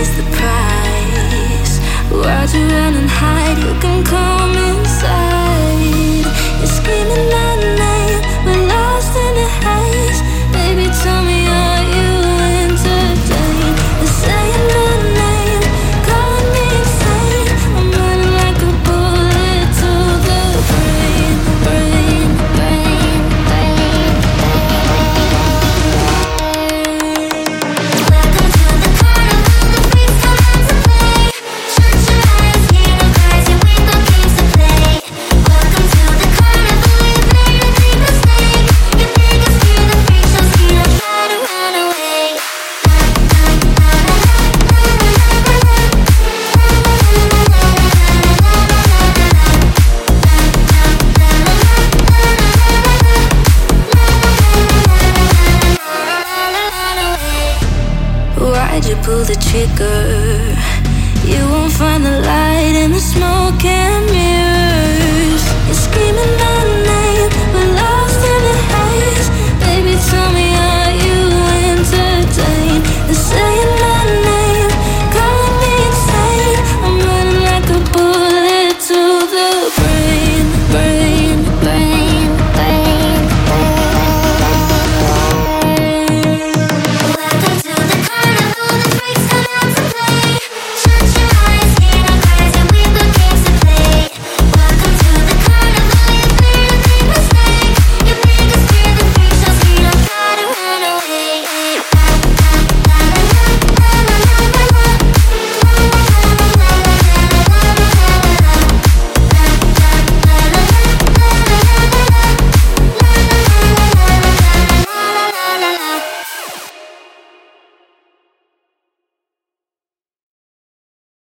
is the price. Why'd you run and hide? You can come. Why'd you pull the trigger? You won't find the